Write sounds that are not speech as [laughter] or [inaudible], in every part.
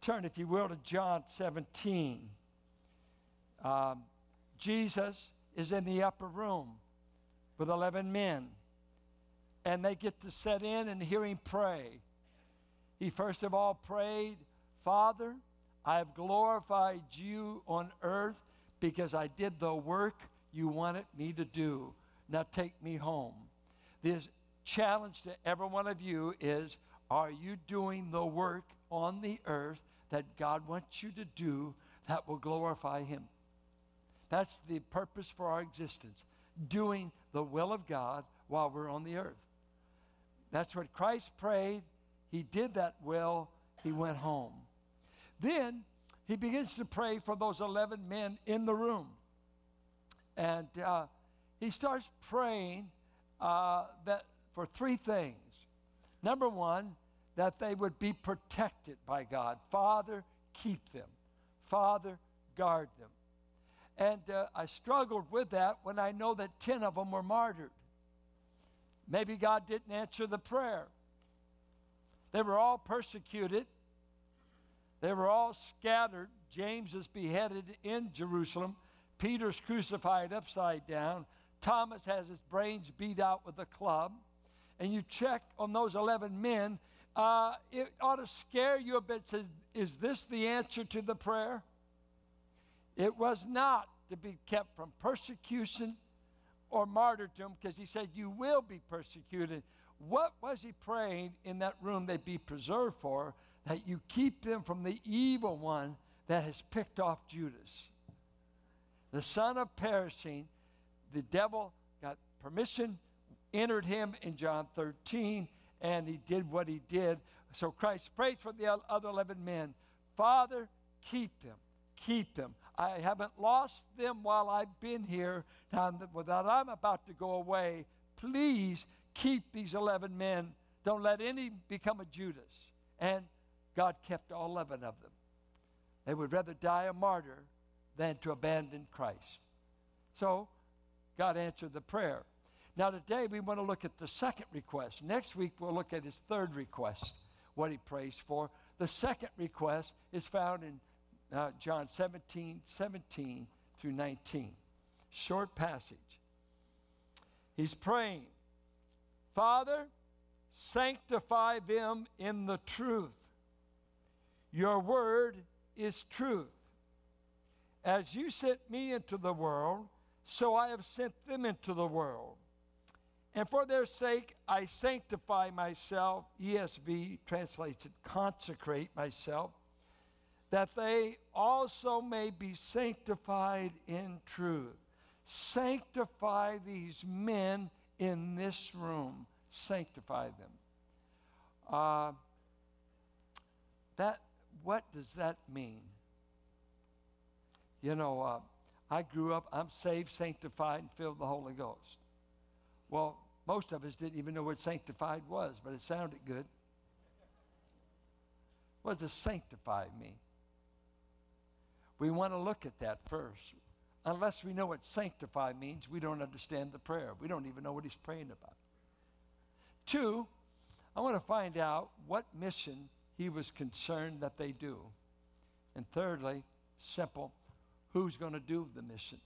turn, if you will, to John 17. Um, Jesus is in the upper room with 11 men, and they get to set in and hear him pray. He first of all prayed, Father, I have glorified you on earth because I did the work you wanted me to do. Now take me home. This challenge to every one of you is are you doing the work on the earth that God wants you to do that will glorify Him? That's the purpose for our existence, doing the will of God while we're on the earth. That's what Christ prayed. He did that will. He went home. Then he begins to pray for those 11 men in the room. And uh, he starts praying uh, that for three things. Number one, that they would be protected by God. Father, keep them. Father, guard them. And uh, I struggled with that when I know that 10 of them were martyred. Maybe God didn't answer the prayer. They were all persecuted, they were all scattered. James is beheaded in Jerusalem. Peter's crucified upside down. Thomas has his brains beat out with a club. And you check on those 11 men, uh, it ought to scare you a bit. Says, is this the answer to the prayer? It was not to be kept from persecution or martyrdom because he said, You will be persecuted. What was he praying in that room they'd be preserved for? That you keep them from the evil one that has picked off Judas. The son of perishing, the devil got permission, entered him in John 13, and he did what he did. So Christ prayed for the other 11 men Father, keep them, keep them. I haven't lost them while I've been here. Now that I'm about to go away, please keep these 11 men. Don't let any become a Judas. And God kept all 11 of them. They would rather die a martyr than to abandon Christ. So God answered the prayer. Now, today we want to look at the second request. Next week we'll look at his third request, what he prays for. The second request is found in uh, John 17, 17 through 19. Short passage. He's praying, Father, sanctify them in the truth. Your word is truth. As you sent me into the world, so I have sent them into the world. And for their sake, I sanctify myself. ESV translates it, consecrate myself that they also may be sanctified in truth. Sanctify these men in this room. Sanctify them. Uh, that what does that mean? You know, uh, I grew up. I'm saved, sanctified, and filled with the Holy Ghost. Well, most of us didn't even know what sanctified was, but it sounded good. What does sanctify mean? We want to look at that first. Unless we know what sanctify means, we don't understand the prayer. We don't even know what he's praying about. Two, I want to find out what mission he was concerned that they do. And thirdly, simple, who's going to do the mission?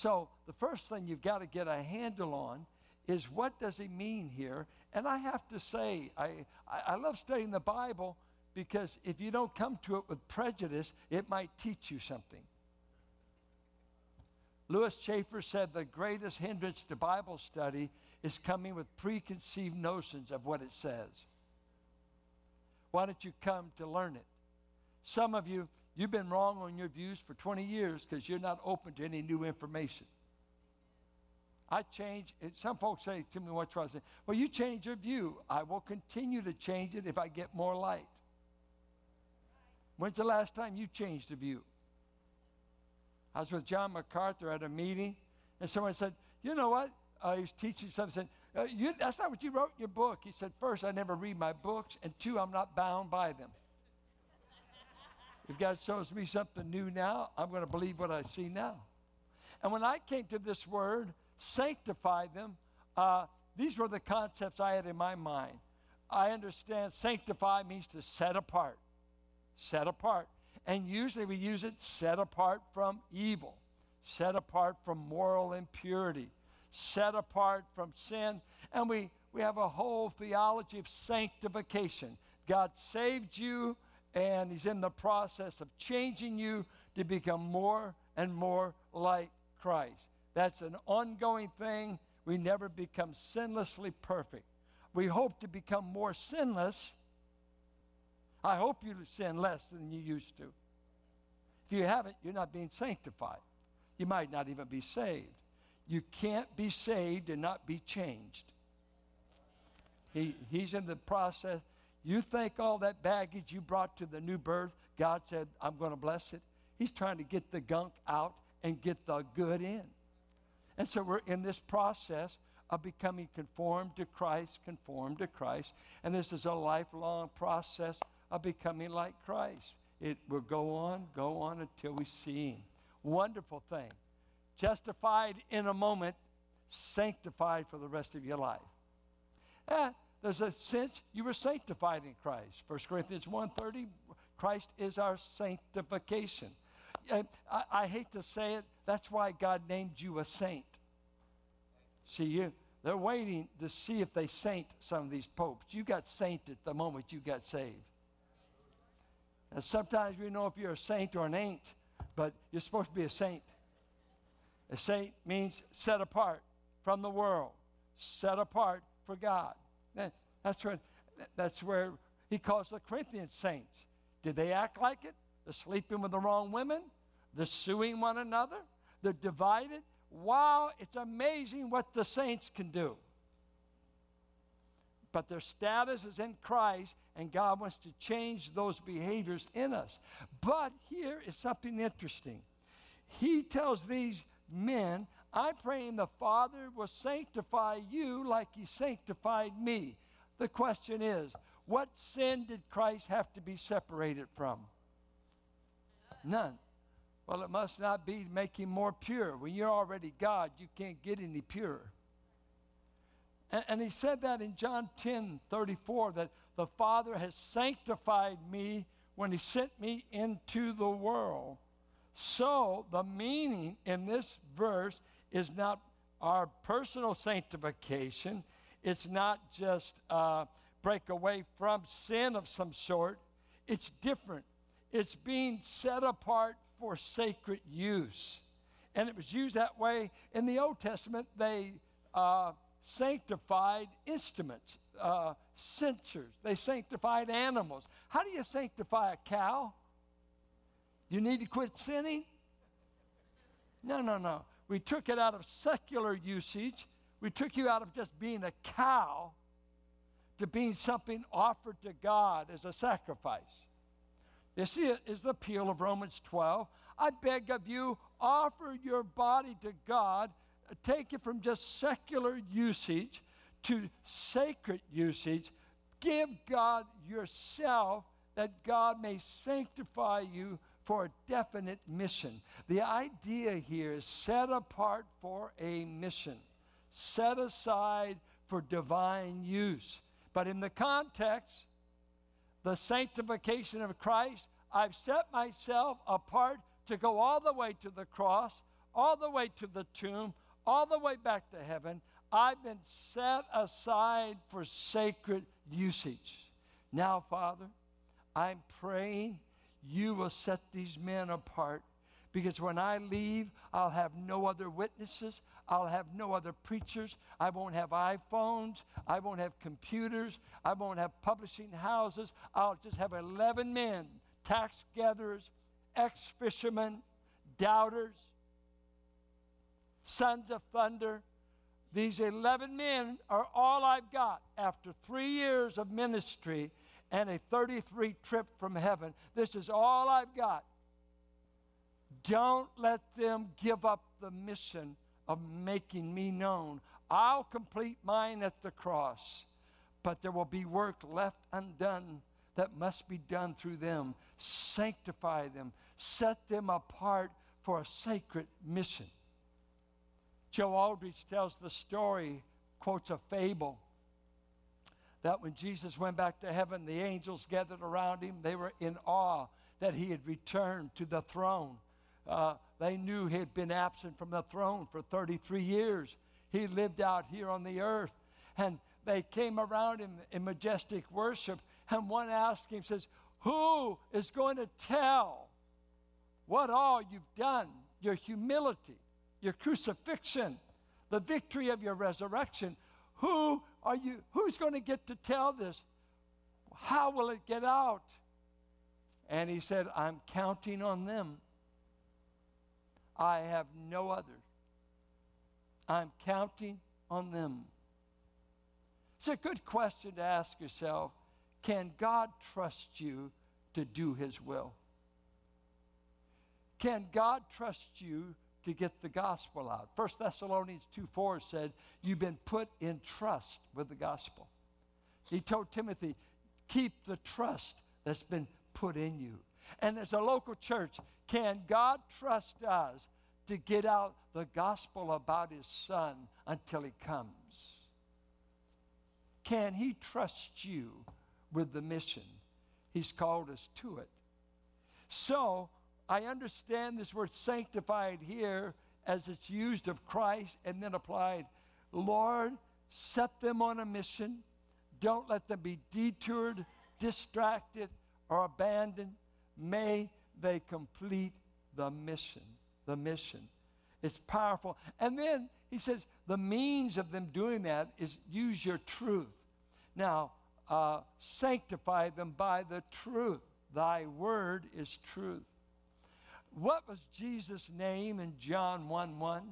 So the first thing you've got to get a handle on is what does he mean here? And I have to say, I, I, I love studying the Bible because if you don't come to it with prejudice, it might teach you something. Lewis Chafer said the greatest hindrance to Bible study is coming with preconceived notions of what it says. Why don't you come to learn it? Some of you, you've been wrong on your views for 20 years because you're not open to any new information. I change. Some folks say to me? I say, "Well, you change your view. I will continue to change it if I get more light." When's the last time you changed a view? I was with John MacArthur at a meeting, and someone said, You know what? Uh, he was teaching something. Said, uh, you, That's not what you wrote in your book. He said, First, I never read my books, and two, I'm not bound by them. If God shows me something new now, I'm going to believe what I see now. And when I came to this word, sanctify them, uh, these were the concepts I had in my mind. I understand sanctify means to set apart set apart. And usually we use it set apart from evil, set apart from moral impurity, set apart from sin. And we, we have a whole theology of sanctification. God saved you, and He's in the process of changing you to become more and more like Christ. That's an ongoing thing. We never become sinlessly perfect. We hope to become more sinless. I hope you sin less than you used to. If you haven't, you're not being sanctified. You might not even be saved. You can't be saved and not be changed. He, he's in the process. You think all that baggage you brought to the new birth, God said, I'm going to bless it. He's trying to get the gunk out and get the good in. And so we're in this process of becoming conformed to Christ, conformed to Christ. And this is a lifelong process of becoming like Christ. It will go on, go on until we see Him. Wonderful thing. Justified in a moment, sanctified for the rest of your life. Eh, there's a sense you were sanctified in Christ. 1 Corinthians 1.30, Christ is our sanctification. Uh, I, I, hate to say it, that's why God named you a saint. See, you, they're waiting to see if they saint some of these popes. You got sainted the moment you got saved. And sometimes we know if you're a saint or an ain't, but you're supposed to be a saint. A saint means set apart from the world, set apart for God. That's where, that's where he calls the Corinthian saints. Did they act like it? They're sleeping with the wrong women? They're suing one another? They're divided? Wow, it's amazing what the saints can do. But their status is in Christ, and God wants to change those behaviors in us. But here is something interesting. He tells these men, I'm praying the Father will sanctify you like He sanctified me. The question is, what sin did Christ have to be separated from? None. Well, it must not be making more pure. When you're already God, you can't get any purer. And, and, he said that in John 10 34 that the Father has sanctified me when he sent me into the world. So, the meaning in this verse is not our personal sanctification, it's not just uh, break away from sin of some sort, it's different. It's being set apart for sacred use. And it was used that way in the Old Testament. They uh, sanctified instruments, uh, censers, they sanctified animals. How do you sanctify a cow? You need to quit sinning? No, no, no. We took it out of secular usage. We took you out of just being a cow to being something offered to God as a sacrifice. This is the appeal of Romans 12. I beg of you, offer your body to God. Take it from just secular usage to sacred usage. Give God yourself that God may sanctify you for a definite mission. The idea here is set apart for a mission, set aside for divine use. But in the context, the sanctification of Christ, I've set myself apart to go all the way to the cross, all the way to the tomb, all the way back to heaven. I've been set aside for sacred usage. Now, Father, I'm praying you will set these men apart because when I leave, I'll have no other witnesses. I'll have no other preachers. I won't have iPhones. I won't have computers. I won't have publishing houses. I'll just have 11 men, tax gatherers, ex fishermen, doubters, sons of thunder. These 11 men are all I've got after three years of ministry and a 33 trip from heaven. This is all I've got. Don't let them give up the mission of making me known. I'll complete mine at the cross, but there will be work left undone that must be done through them. Sanctify them, set them apart for a sacred mission. Joe Aldrich tells the story, quotes a fable that when Jesus went back to heaven, the angels gathered around him. They were in awe that he had returned to the throne. Uh, they knew he had been absent from the throne for 33 years. He lived out here on the earth. And they came around him in majestic worship. And one asked him, says, Who is going to tell what all you've done? Your humility, your crucifixion, the victory of your resurrection. Who are you? Who's going to get to tell this? How will it get out? And he said, I'm counting on them. I have no other. I'm counting on them. It's a good question to ask yourself. Can God trust you to do his will? Can God trust you to get the gospel out. 1 Thessalonians 2 4 said, You've been put in trust with the gospel. He told Timothy, Keep the trust that's been put in you. And as a local church, can God trust us to get out the gospel about his son until he comes? Can he trust you with the mission? He's called us to it. So, I understand this word sanctified here as it's used of Christ and then applied. Lord, set them on a mission. Don't let them be detoured, distracted, or abandoned. May they complete the mission. The mission. It's powerful. And then he says the means of them doing that is use your truth. Now, uh, sanctify them by the truth. Thy word is truth. What was Jesus' name in John 1 1?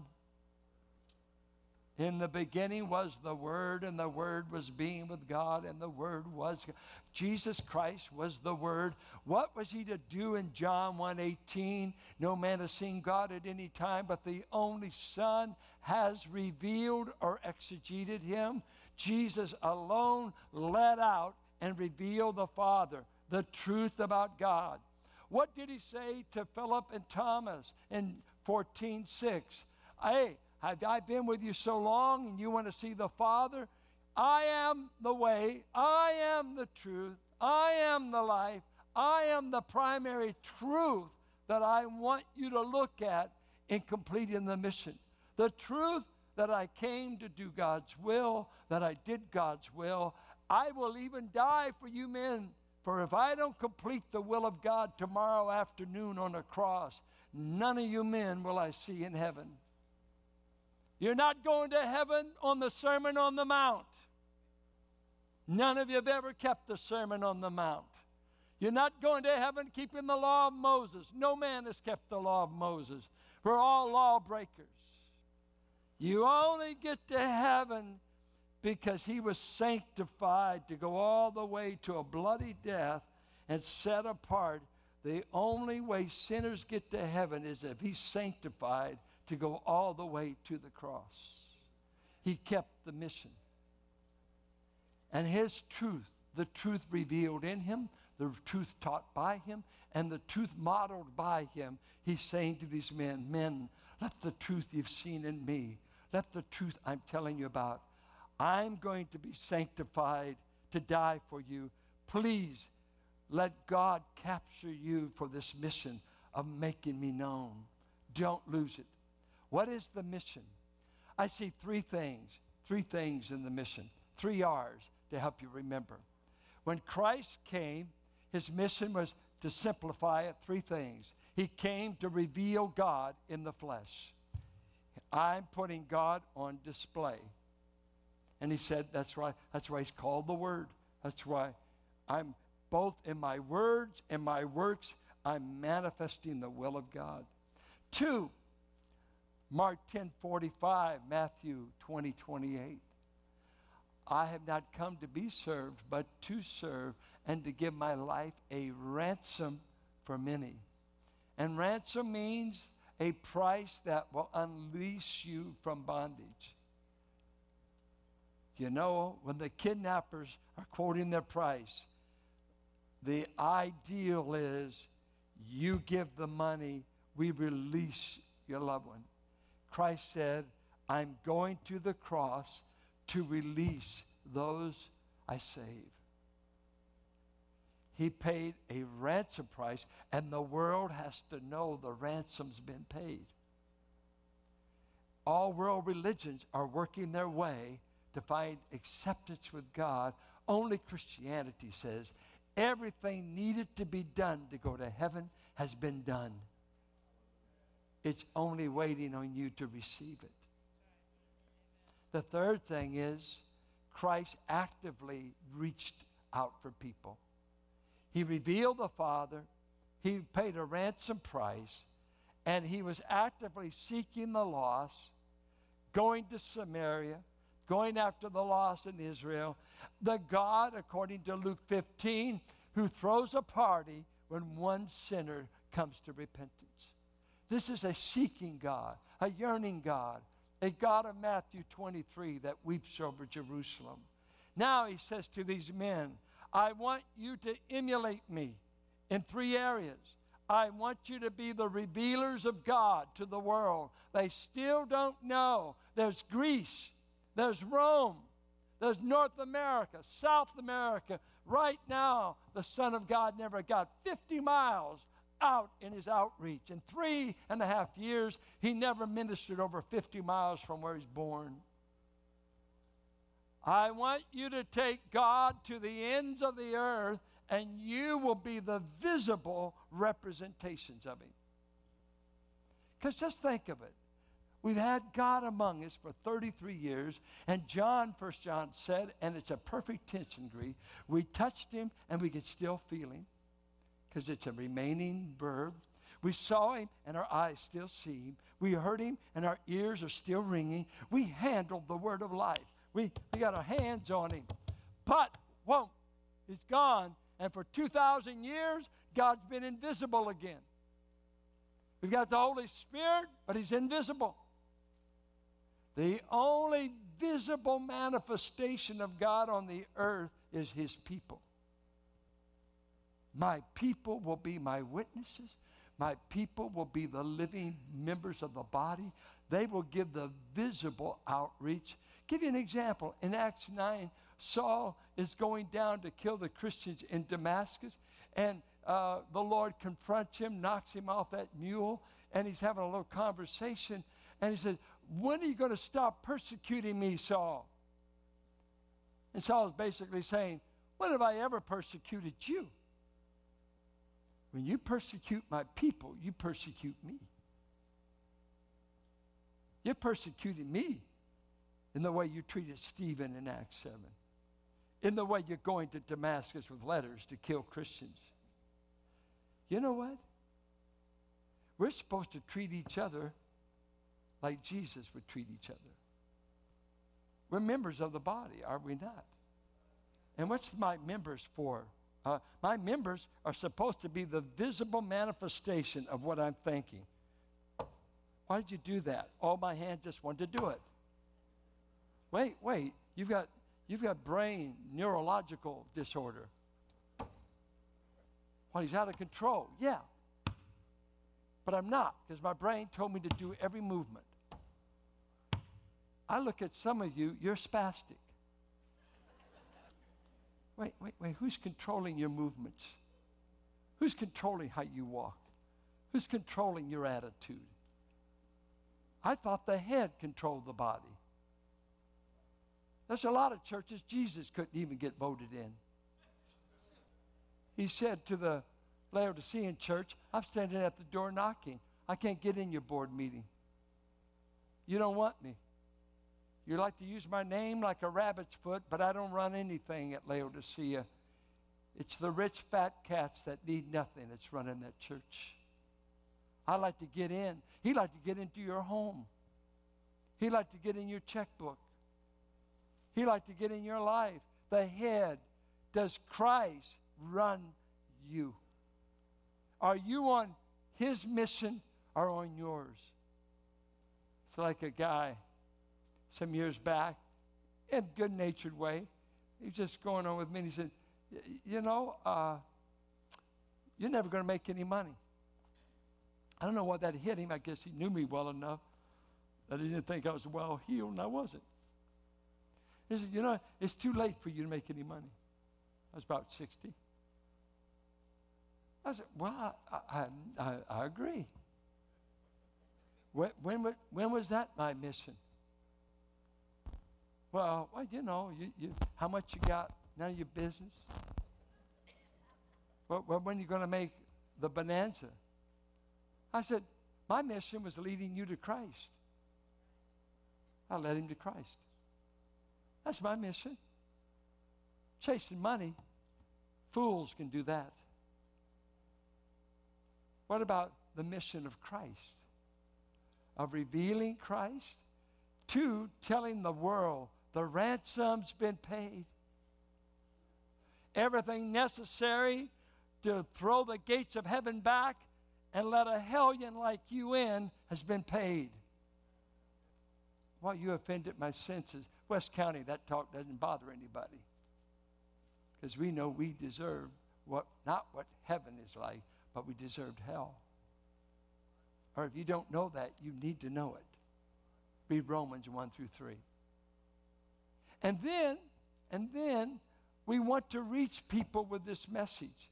In the beginning was the Word, and the Word was being with God, and the Word was God. Jesus Christ was the Word. What was he to do in John 1:18? No man has seen God at any time, but the only Son has revealed or exegeted him. Jesus alone led out and revealed the Father, the truth about God. What did he say to Philip and Thomas in 14:6? Hey, have I been with you so long and you want to see the Father? I am the way, I am the truth, I am the life, I am the primary truth that I want you to look at in completing the mission. The truth that I came to do God's will, that I did God's will. I will even die for you men for if I don't complete the will of God tomorrow afternoon on a cross, none of you men will I see in heaven. You're not going to heaven on the Sermon on the Mount. None of you have ever kept the Sermon on the Mount. You're not going to heaven keeping the law of Moses. No man has kept the law of Moses. We're all lawbreakers. You only get to heaven because he was sanctified to go all the way to a bloody death and set apart. The only way sinners get to heaven is if he's sanctified to go all the way to the cross. He kept the mission. And his truth, the truth revealed in him, the truth taught by him, and the truth modeled by him, he's saying to these men, Men, let the truth you've seen in me, let the truth I'm telling you about I'm going to be sanctified to die for you. Please let God capture you for this mission of making me known. Don't lose it. What is the mission? I see three things, three things in the mission, three R's to help you remember. When Christ came, his mission was to simplify it three things. He came to reveal God in the flesh. I'm putting God on display. And he said, That's why, that's why he's called the Word. That's why I'm both in my words and my works, I'm manifesting the will of God. Two, Mark 10 45, Matthew 20 28. I have not come to be served, but to serve and to give my life a ransom for many. And ransom means a price that will unleash you from bondage. You know, when the kidnappers are quoting their price, the ideal is you give the money, we release your loved one. Christ said, I'm going to the cross to release those I save. He paid a ransom price, and the world has to know the ransom's been paid. All world religions are working their way to find acceptance with God. Only Christianity says everything needed to be done to go to heaven has been done. It's only waiting on you to receive it. The third thing is Christ actively reached out for people. He revealed the Father, he paid a ransom price, and he was actively seeking the lost, going to Samaria, going after the lost in Israel. The God, according to Luke 15, who throws a party when one sinner comes to repentance. This is a seeking God, a yearning God, a God of Matthew 23 that weeps over Jerusalem. Now he says to these men, I want you to emulate me in three areas. I want you to be the revealers of God to the world. They still don't know. There's Greece, there's Rome, there's North America, South America. Right now, the Son of God never got 50 miles out in his outreach. In three and a half years, he never ministered over 50 miles from where he's born. I want you to take God to the ends of the earth, and you will be the visible representations of Him. Because just think of it. We've had God among us for 33 years, and John, First John said, and it's a perfect tense in Greek, we touched him and we could still feel him because it's a remaining verb. We saw him and our eyes still see him. We heard him and our ears are still ringing. We handled the word of life. We, we got our hands on him. But, whoa, he's gone. And for 2,000 years, God's been invisible again. We've got the Holy Spirit, but he's invisible. The only visible manifestation of God on the earth is his people. My people will be my witnesses. My people will be the living members of the body. They will give the visible outreach. Give you an example. In Acts 9, Saul is going down to kill the Christians in Damascus, and uh, the Lord confronts him, knocks him off that mule, and he's having a little conversation. And he says, When are you going to stop persecuting me, Saul? And Saul is basically saying, When have I ever persecuted you? When you persecute my people, you persecute me. You're persecuting me in the way you treated Stephen in Acts 7, in the way you're going to Damascus with letters to kill Christians. You know what? We're supposed to treat each other like Jesus would treat each other. We're members of the body, are we not? And what's my members for? Uh, my members are supposed to be the visible manifestation of what I'm thinking. Why did you do that? Oh, my hand just wanted to do it. Wait, wait. You've got, you've got brain neurological disorder. Well, he's out of control. Yeah. But I'm not, because my brain told me to do every movement. I look at some of you, you're spastic. Wait, wait, wait. Who's controlling your movements? Who's controlling how you walk? Who's controlling your attitude? I thought the head controlled the body. There's a lot of churches Jesus couldn't even get voted in. He said to the Laodicean church, I'm standing at the door knocking. I can't get in your board meeting. You don't want me. You like to use my name like a rabbit's foot, but I don't run anything at Laodicea. It's the rich fat cats that need nothing that's running that church. I like to get in. He like to get into your home. He like to get in your checkbook. He like to get in your life. The head. Does Christ run you? Are you on his mission or on yours? It's like a guy some years back in a good natured way. He was just going on with me. And he said, You know, uh, you're never going to make any money. I don't know why that hit him. I guess he knew me well enough that he didn't think I was well heeled, and I wasn't. He said, You know, it's too late for you to make any money. I was about 60. I said, Well, I, I, I, I agree. When, when, when was that my mission? Well, well, you know, you, you, how much you got? None of your business. Well, when are you going to make the bonanza? I said, my mission was leading you to Christ. I led him to Christ. That's my mission. Chasing money, fools can do that. What about the mission of Christ? Of revealing Christ? Two, telling the world the ransom's been paid. Everything necessary to throw the gates of heaven back and let a hellion like you in has been paid. Well, you offended my senses. West County, that talk doesn't bother anybody. Because we know we deserve what not what heaven is like, but we deserved hell. Or if you don't know that, you need to know it. Read Romans 1 through 3. And then, and then we want to reach people with this message.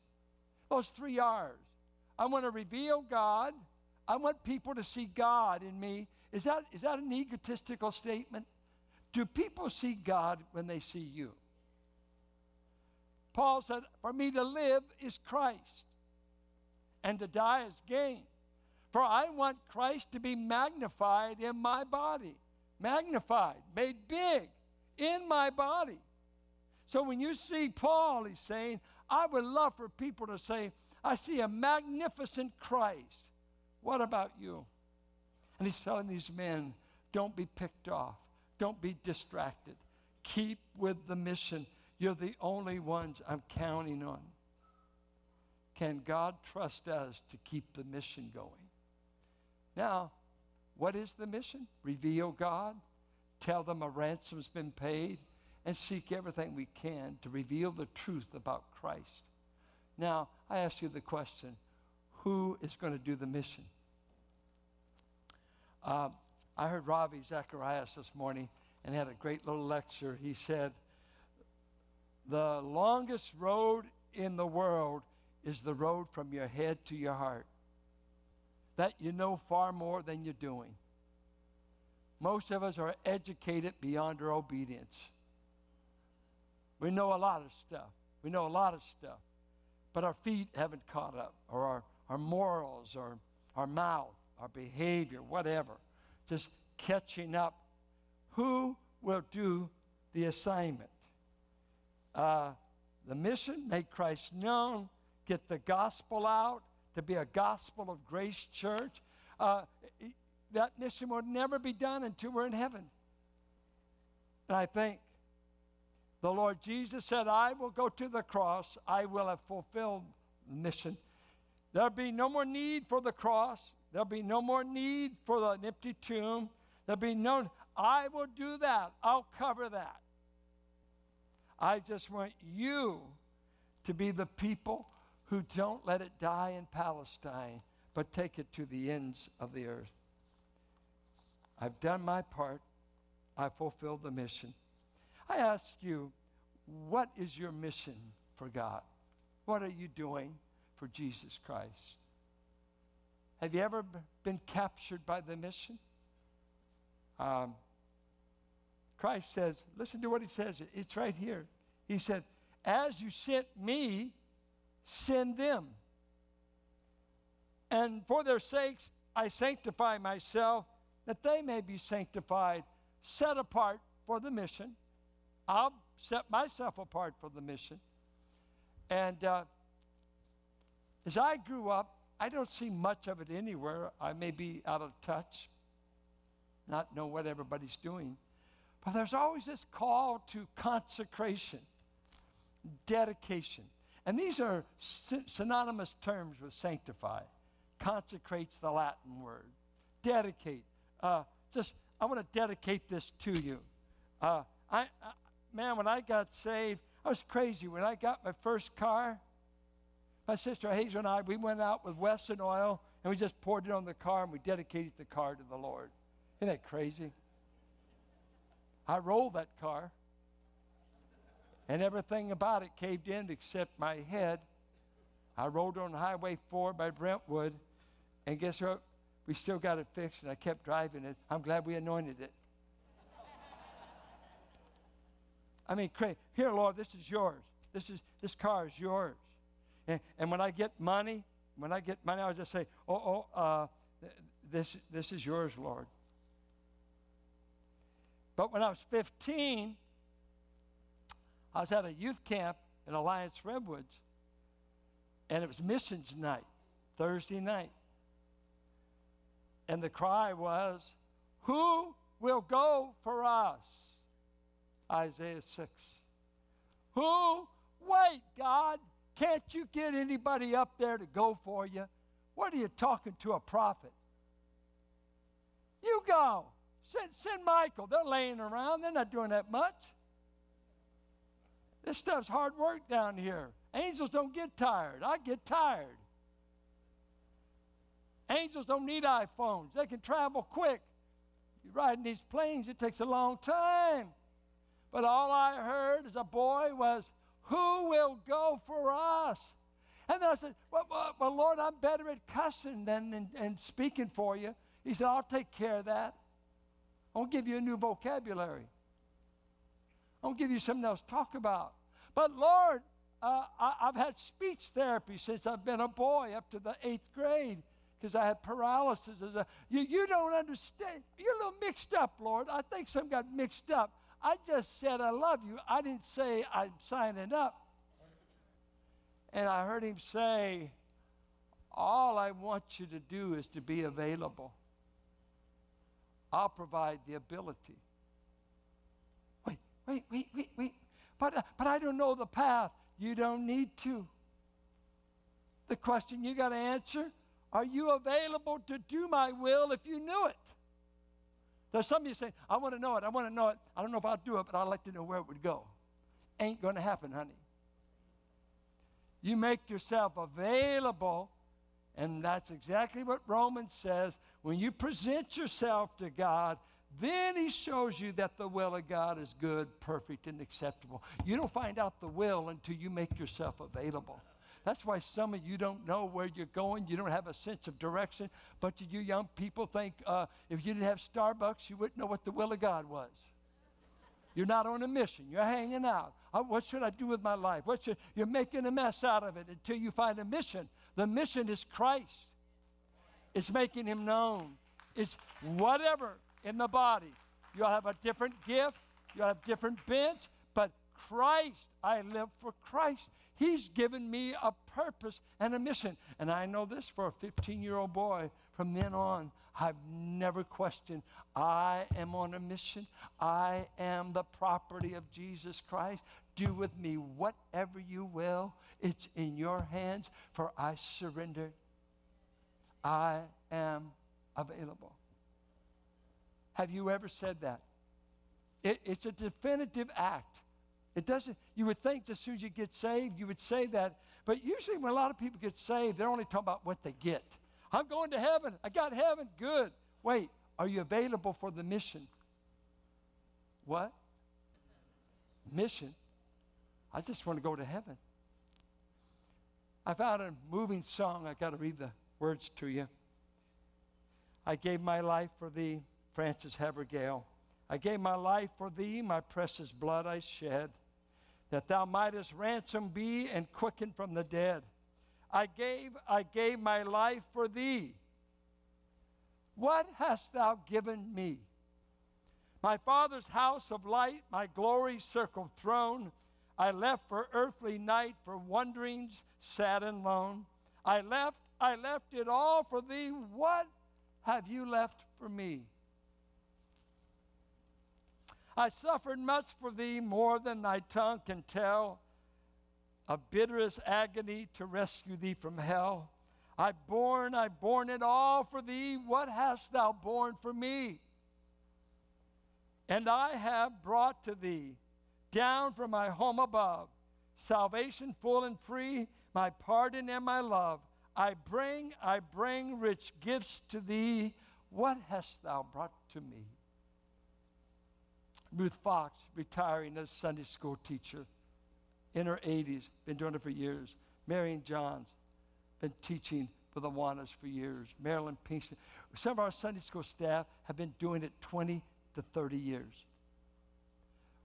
Those three R's. I want to reveal God. I want people to see God in me. Is that, is that an egotistical statement? Do people see God when they see you? Paul said, For me to live is Christ, and to die is gain. For I want Christ to be magnified in my body, magnified, made big in my body. So when you see Paul, he's saying, I would love for people to say, I see a magnificent Christ. What about you? And he's telling these men, don't be picked off. Don't be distracted. Keep with the mission. You're the only ones I'm counting on. Can God trust us to keep the mission going? Now, what is the mission? Reveal God, tell them a ransom's been paid, and seek everything we can to reveal the truth about Christ. Now, I ask you the question who is going to do the mission? Uh, I heard Ravi Zacharias this morning and had a great little lecture. He said, The longest road in the world is the road from your head to your heart. That you know far more than you're doing. Most of us are educated beyond our obedience. We know a lot of stuff. We know a lot of stuff. But our feet haven't caught up, or our, our morals, or our mouth, our behavior, whatever. Just catching up. Who will do the assignment? Uh, the mission, make Christ known, get the gospel out, to be a gospel of grace church. Uh, that mission will never be done until we're in heaven. And I think the Lord Jesus said, I will go to the cross, I will have fulfilled the mission. There'll be no more need for the cross, there'll be no more need for the empty tomb. There'll be no, I will do that, I'll cover that. I just want you to be the people who don't let it die in Palestine, but take it to the ends of the earth. I've done my part. I fulfilled the mission. I ask you, what is your mission for God? What are you doing for Jesus Christ? Have you ever been captured by the mission? Um, Christ says, listen to what he says. It's right here. He said, As you sent me, send them. And for their sakes, I sanctify myself, that they may be sanctified, set apart for the mission. I'll set myself apart for the mission. And uh, as I grew up, I don't see much of it anywhere. I may be out of touch, not know what everybody's doing. But there's always this call to consecration, dedication. And these are synonymous terms with sanctify. Consecrates the Latin word. Dedicate. Uh, just, I want to dedicate this to you. Uh, I, I, man, when I got saved, I was crazy. When I got my first car, my sister Hazel and I, we went out with Wesson oil and we just poured it on the car and we dedicated the car to the Lord. Isn't that crazy? I rolled that car. and everything about it caved in except my head. I rode on Highway 4 by Brentwood, and guess what? We still got it fixed, and I kept driving it. I'm glad we anointed it. I mean, here, Lord, this is yours. This is this car is yours. And, and when I get money, when I get money, I'll just say, "Oh, oh, uh, this this is yours, Lord." But when I was 15, I was at a youth camp in Alliance Redwoods, and it was missions night, Thursday night. And the cry was, Who will go for us? Isaiah 6. Who? Wait, God, can't you get anybody up there to go for you? What are you talking to a prophet? You go. Send, send Michael. They're laying around. They're not doing that much. This stuff's hard work down here. Angels don't get tired. I get tired. Angels don't need iPhones. They can travel quick. You ride in these planes, it takes a long time. But all I heard as a boy was, Who will go for us? And then I said, Well, well, well Lord, I'm better at cussing than in speaking for you. He said, I'll take care of that. I'll give you a new vocabulary. I'll give you something else to talk about. But Lord, uh, I, have had speech therapy since I've been a boy up to the eighth grade because I had paralysis. You, you don't understand. You're a little mixed up, Lord. I think some got mixed up. I just said I love you. I didn't say I'm signing up. And I heard him say, All I want you to do is to be available. I'll provide the ability. Wait, wait, wait, wait, wait. But, uh, but I don't know the path. You don't need to. The question you got to answer are you available to do my will if you knew it? There's some of you saying, I want to know it. I want to know it. I don't know if I'll do it, but I'd like to know where it would go. Ain't going to happen, honey. You make yourself available, and that's exactly what Romans says. When you present yourself to God, then he shows you that the will of God is good, perfect, and acceptable. You don't find out the will until you make yourself available. That's why some of you don't know where you're going. You don't have a sense of direction. But you young people think uh, if you didn't have Starbucks, you wouldn't know what the will of God was. You're not on a mission. You're hanging out. Uh, what should I do with my life? What should, you're making a mess out of it until you find a mission. The mission is Christ. It's making him known. It's whatever in the body. You'll have a different gift. You'll have different bents. But Christ, I live for Christ. He's given me a purpose and a mission. And I know this for a 15 year old boy. From then on, I've never questioned. I am on a mission. I am the property of Jesus Christ. Do with me whatever you will. It's in your hands, for I surrender. I am available. Have you ever said that? It, it's a definitive act. It doesn't, you would think as soon as you get saved, you would say that. But usually when a lot of people get saved, they're only talking about what they get. I'm going to heaven. I got heaven. Good. Wait, are you available for the mission? What? Mission? I just want to go to heaven. I found a moving song. I got to read the words to you. I gave my life for thee, Frances Havergal. I gave my life for thee, my precious blood I shed that thou mightest ransom be and quicken from the dead. I gave, I gave my life for thee. What hast thou given me? My father's house of light, my glory circled throne, I left for earthly night, for wanderings sad and lone. I left, I left it all for thee. What have you left for me? I suffered much for thee, more than thy tongue can tell, of bitterest agony to rescue thee from hell. I borne, I borne it all for thee. What hast thou borne for me? And I have brought to thee, down from my home above, salvation full and free, my pardon and my love. I bring, I bring rich gifts to thee. What hast thou brought to me? Ruth Fox, retiring as Sunday school teacher. in her 80s, been doing it for years. Marion Johns, been teaching for the Awanas for years. Marilyn Pinkston. Some of our Sunday school staff have been doing it 20 to 30 years.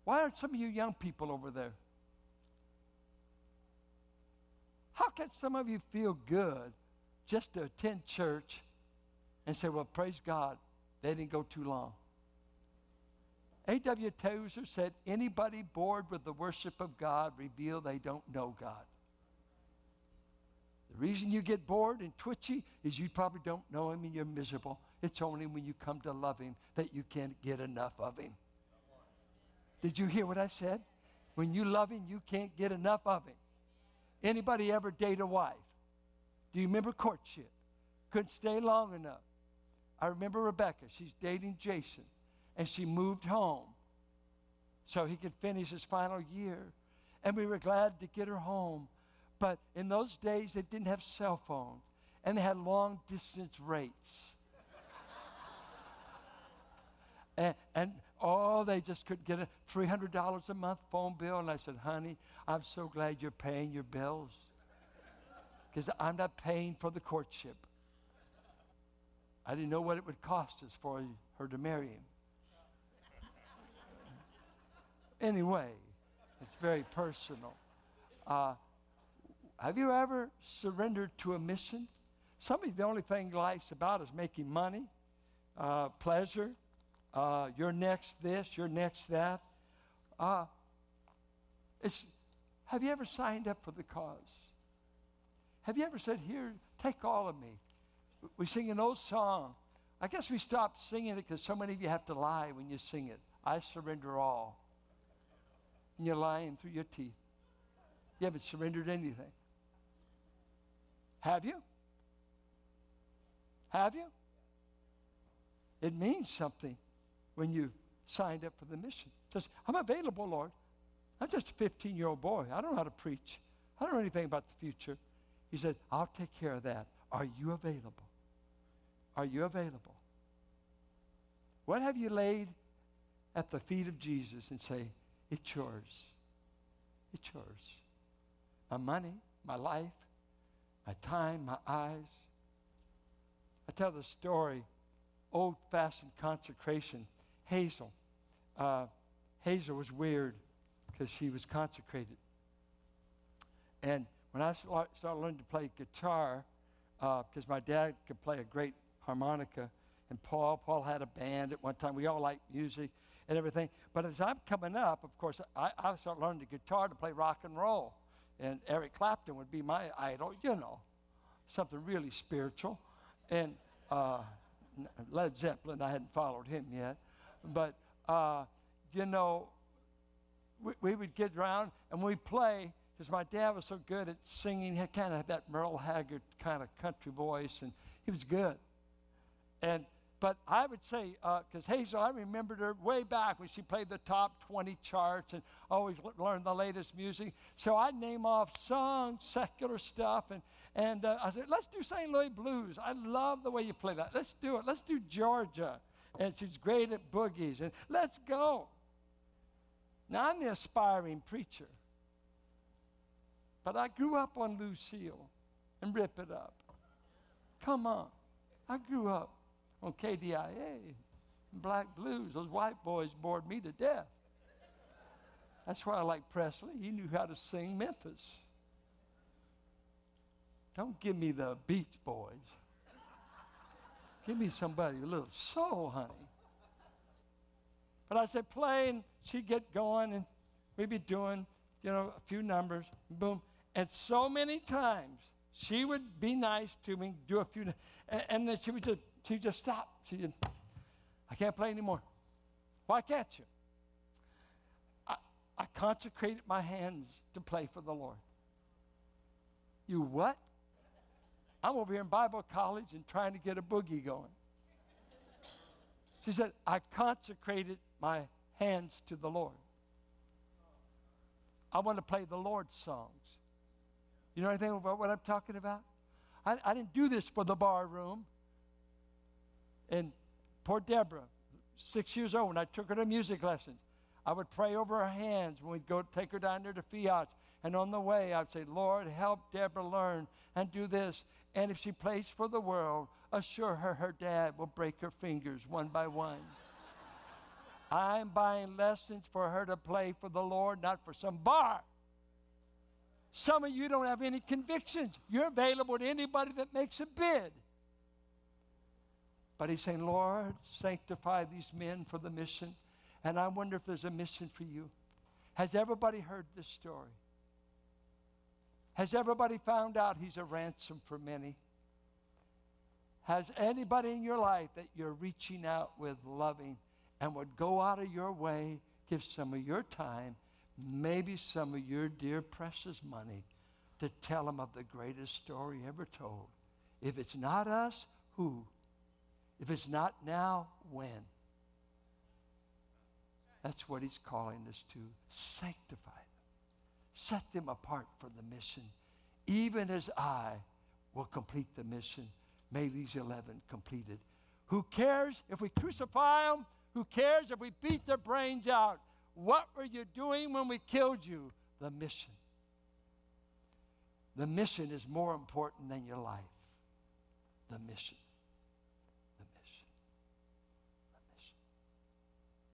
Why aren't some of you young people over there? How can some of you feel good just to attend church and say, well, praise God, they didn't go too long? A.W. Tozer said, anybody bored with the worship of God reveal they don't know God. The reason you get bored and twitchy is you probably don't know Him and you're miserable. It's only when you come to love Him that you can't get enough of Him. Did you hear what I said? When you love Him, you can't get enough of Him. Anybody ever date a wife? Do you remember courtship? Couldn't stay long enough. I remember Rebecca. She's dating Jason, and she moved home so he could finish his final year. And we were glad to get her home. But in those days, they didn't have cell phones, and they had long distance rates. [laughs] and, and oh, they just couldn't get a $300 a month phone bill. And I said, honey, I'm so glad you're paying your bills because I'm not paying for the courtship. I didn't know what it would cost us for her to marry him. Anyway, it's very personal. Uh, have you ever surrendered to a mission? Somebody's the only thing life's about is making money, uh, pleasure, uh, you're next this, you're next that. Uh, it's, have you ever signed up for the cause? Have you ever said, Here, take all of me? We sing an old song. I guess we stopped singing it because so many of you have to lie when you sing it. I surrender all. And you're lying through your teeth. You haven't surrendered anything. Have you? Have you? It means something when you've signed up for the mission. Just, I'm available, Lord. I'm just a 15 year old boy. I don't know how to preach. I don't know anything about the future. He said, I'll take care of that. Are you available? Are you available? What have you laid at the feet of Jesus and say, It's yours? It's yours. My money, my life, my time, my eyes. I tell the story, old fashioned consecration. Hazel. Uh, Hazel was weird because she was consecrated. And when I started learning to play guitar, because uh, my dad could play a great harmonica, and Paul, Paul had a band at one time. We all liked music and everything. But as I'm coming up, of course, I, I started learning the guitar to play rock and roll. And Eric Clapton would be my idol, you know, something really spiritual. And uh, Led Zeppelin, I hadn't followed him yet. But, uh, you know, we, we, would get around and we play because my dad was so good at singing. He kind of had that Merle Haggard kind of country voice, and he was good. And but I would say, because uh, Hazel, I remembered her way back when she played the top 20 charts and always learned the latest music. So I'd name off songs, secular stuff, and, and uh, I said, let's do St. Louis Blues. I love the way you play that. Let's do it. Let's do Georgia. And she's great at boogies. And let's go. Now, I'm the aspiring preacher. But I grew up on Lucille and Rip It Up. Come on. I grew up on KDIA, Black Blues. Those white boys bored me to death. That's why I like Presley. He knew how to sing Memphis. Don't give me the Beach Boys. Give me somebody a little soul, honey. But I said, play, and she'd get going, and we'd be doing, you know, a few numbers, boom. And so many times, she would be nice to me, do a few, and, and then she would just she just stopped. She said, I can't play anymore. Why can't you? I, I consecrated my hands to play for the Lord. You what? I'm over here in Bible college and trying to get a boogie going. She said, I consecrated my hands to the Lord. I want to play the Lord's songs. You know anything about what I'm talking about? I, I didn't do this for the bar room. And poor Deborah, six years old, when I took her to music lessons, I would pray over her hands when we'd go take her down there to Fiat And on the way, I'd say, Lord, help Deborah learn and do this. And if she plays for the world, assure her her dad will break her fingers one by one. [laughs] I'm buying lessons for her to play for the Lord, not for some bar. Some of you don't have any convictions. You're available to anybody that makes a bid. But he's saying, Lord, sanctify these men for the mission. And I wonder if there's a mission for you. Has everybody heard this story? Has everybody found out he's a ransom for many? Has anybody in your life that you're reaching out with loving and would go out of your way, give some of your time, maybe some of your dear precious money to tell them of the greatest story ever told? If it's not us, who? If it's not now, when? That's what he's calling us to. Sanctify them. Set them apart for the mission. Even as I will complete the mission. May these 11 completed. Who cares if we crucify them? Who cares if we beat their brains out? What were you doing when we killed you? The mission. The mission is more important than your life. The mission.